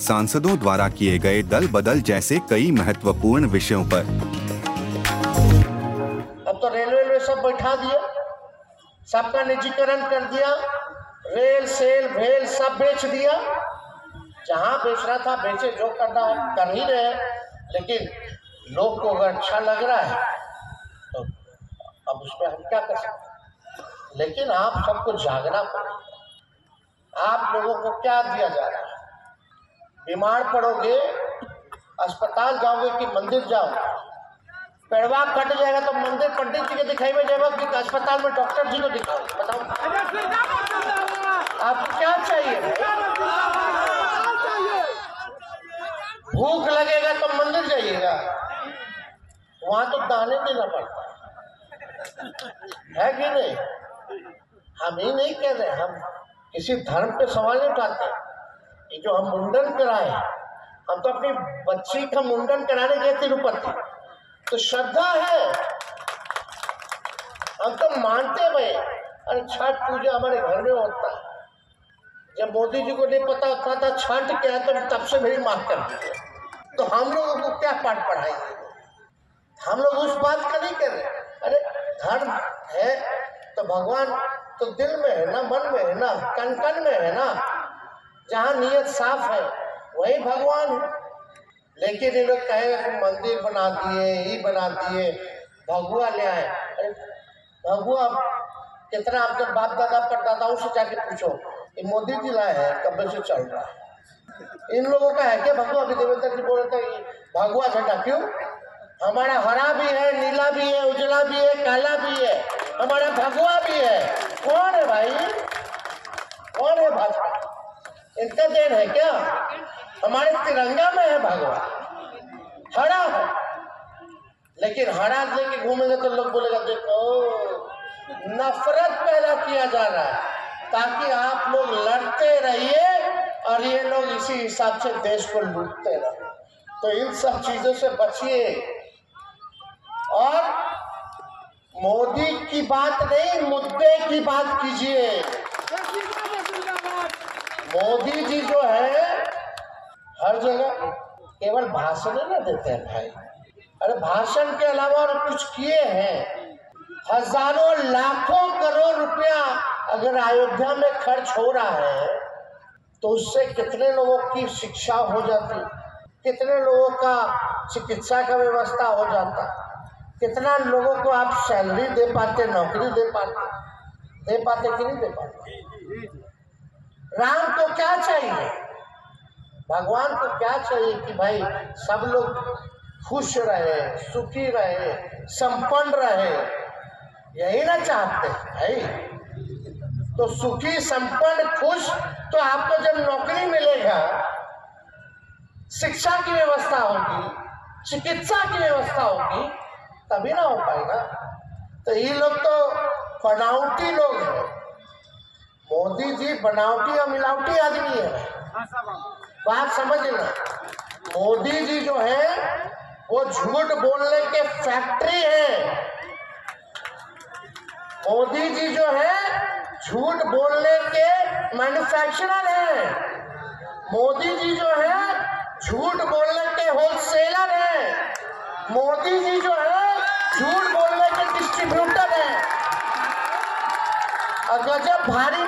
सांसदों द्वारा किए गए दल बदल जैसे कई महत्वपूर्ण विषयों पर। अब तो रेलवे में सब बैठा दिया, सबका निजीकरण कर दिया, रेल, सेल, भेल सब बेच दिया। जहाँ बेच रहा था, बेचे, जो करना है, कर ही रहे लेकिन लोग को अगर अच्छा लग रहा है तो अब उस पर हम क्या कर सकते लेकिन आप सबको जागना पड़ेगा। आप लोगों को क्या दिया जा रहा है? बीमार पड़ोगे, अस्पताल जाओगे कि मंदिर जाओगे पेड़वा कट जाएगा तो मंदिर पंडित जी के दिखाई में जाएगा कि अस्पताल में डॉक्टर जी को दिखाओ। बताओ। आपको क्या चाहिए? भूख लगेगा तो मंदिर जाइएगा। वहाँ तो दाने देना पड़ता है कि नहीं? हम ही नहीं कह रहे, हम किसी धर्म पे सवाल नहीं उठाते। ये जो हम मुंडन कराए, हम तो अपनी बच्ची का मुंडन कराने गए तिरुपति तो श्रद्धा है। हम तो मानते भाई, अरे छठ पूजा हमारे घर में होता है। जब मोदी जी को नहीं पता होता था, छठ क्या है तो तब से मेरी माफ़ कर दी तो हम लोगों को क्या पाठ पढ़ाएँगे हम लोग उस बात का नहीं कर रहे। अरे धर्म है तो भगवान तो दिल में है ना, मन में है ना कन कन में है ना। जहाँ नियत साफ़ है, वही भगवान है। लेकिन ये लोग कहे मंदिर बना दिए ही बना दिए भगुआ ले आए। भगुआ कितना आपके बाप दादा परदादाओं से जाके पूछो, ये मोदी जी लाए हैं कब से चल रहा है। इन लोगों का है क्या भगवा? अभी देवेंद्र जी बोल रहे थे, भगवा झंडा क्यों? हमारा हरा भी है, नीला भी है, उजला भी है, काला भी है, हमारा भगवा भी है। कौन है भाई? कौन है भाजपा इनका देन है क्या? हमारे तिरंगा में है भगवान। हरा है। लेकिन हरा लेके घूमेंगे तो लोग बोलेगा, देखो, नफरत पैदा किया जा रहा है, ताकि आप लोग लड़ते रहिए और ये लोग इसी हिसाब से देश को लूटते रहे। तो इन सब चीज़ों से बचिए। और मोदी की बात नहीं, मुद्दे की बात कीजिए। मोदी जी जो है, हर जगह केवल भाषण न देते हैं भाई। अरे भाषण के अलावा और कुछ किए हैं? हज़ारों, लाखों करोड़ रुपया अगर अयोध्या में खर्च हो रहा है तो उससे कितने लोगों की शिक्षा हो जाती? कितने लोगों का चिकित्सा का व्यवस्था हो जाता? कितना लोगों को आप सैलरी दे पाते, नौकरी दे पाते? दे पाते कि नहीं दे पाते? राम को क्या चाहिए? भगवान को क्या चाहिए कि भाई सब लोग खुश रहे, सुखी रहे, संपन्न रहे? यही ना चाहते, भाई। तो सुखी, संपन्न, खुश तो आपको जब नौकरी मिलेगा, शिक्षा की व्यवस्था होगी, चिकित्सा की व्यवस्था होगी, तभी ना हो पाएगा। तो ये लोग तो बनावटी लोग मोदी जी बनावटी और मिलावटी आदमी है। बात समझ लेना मोदी जी जो है, वो झूठ बोलने के फैक्ट्री है। मोदी जी जो है, झूठ बोलने के मैन्युफैक्चरर है। मोदी जी जो है, झूठ बोलने के होलसेलर है। मोदी जी जो है, झूठ बोलने के डिस्ट्रीब्यूटर है। और जब भारी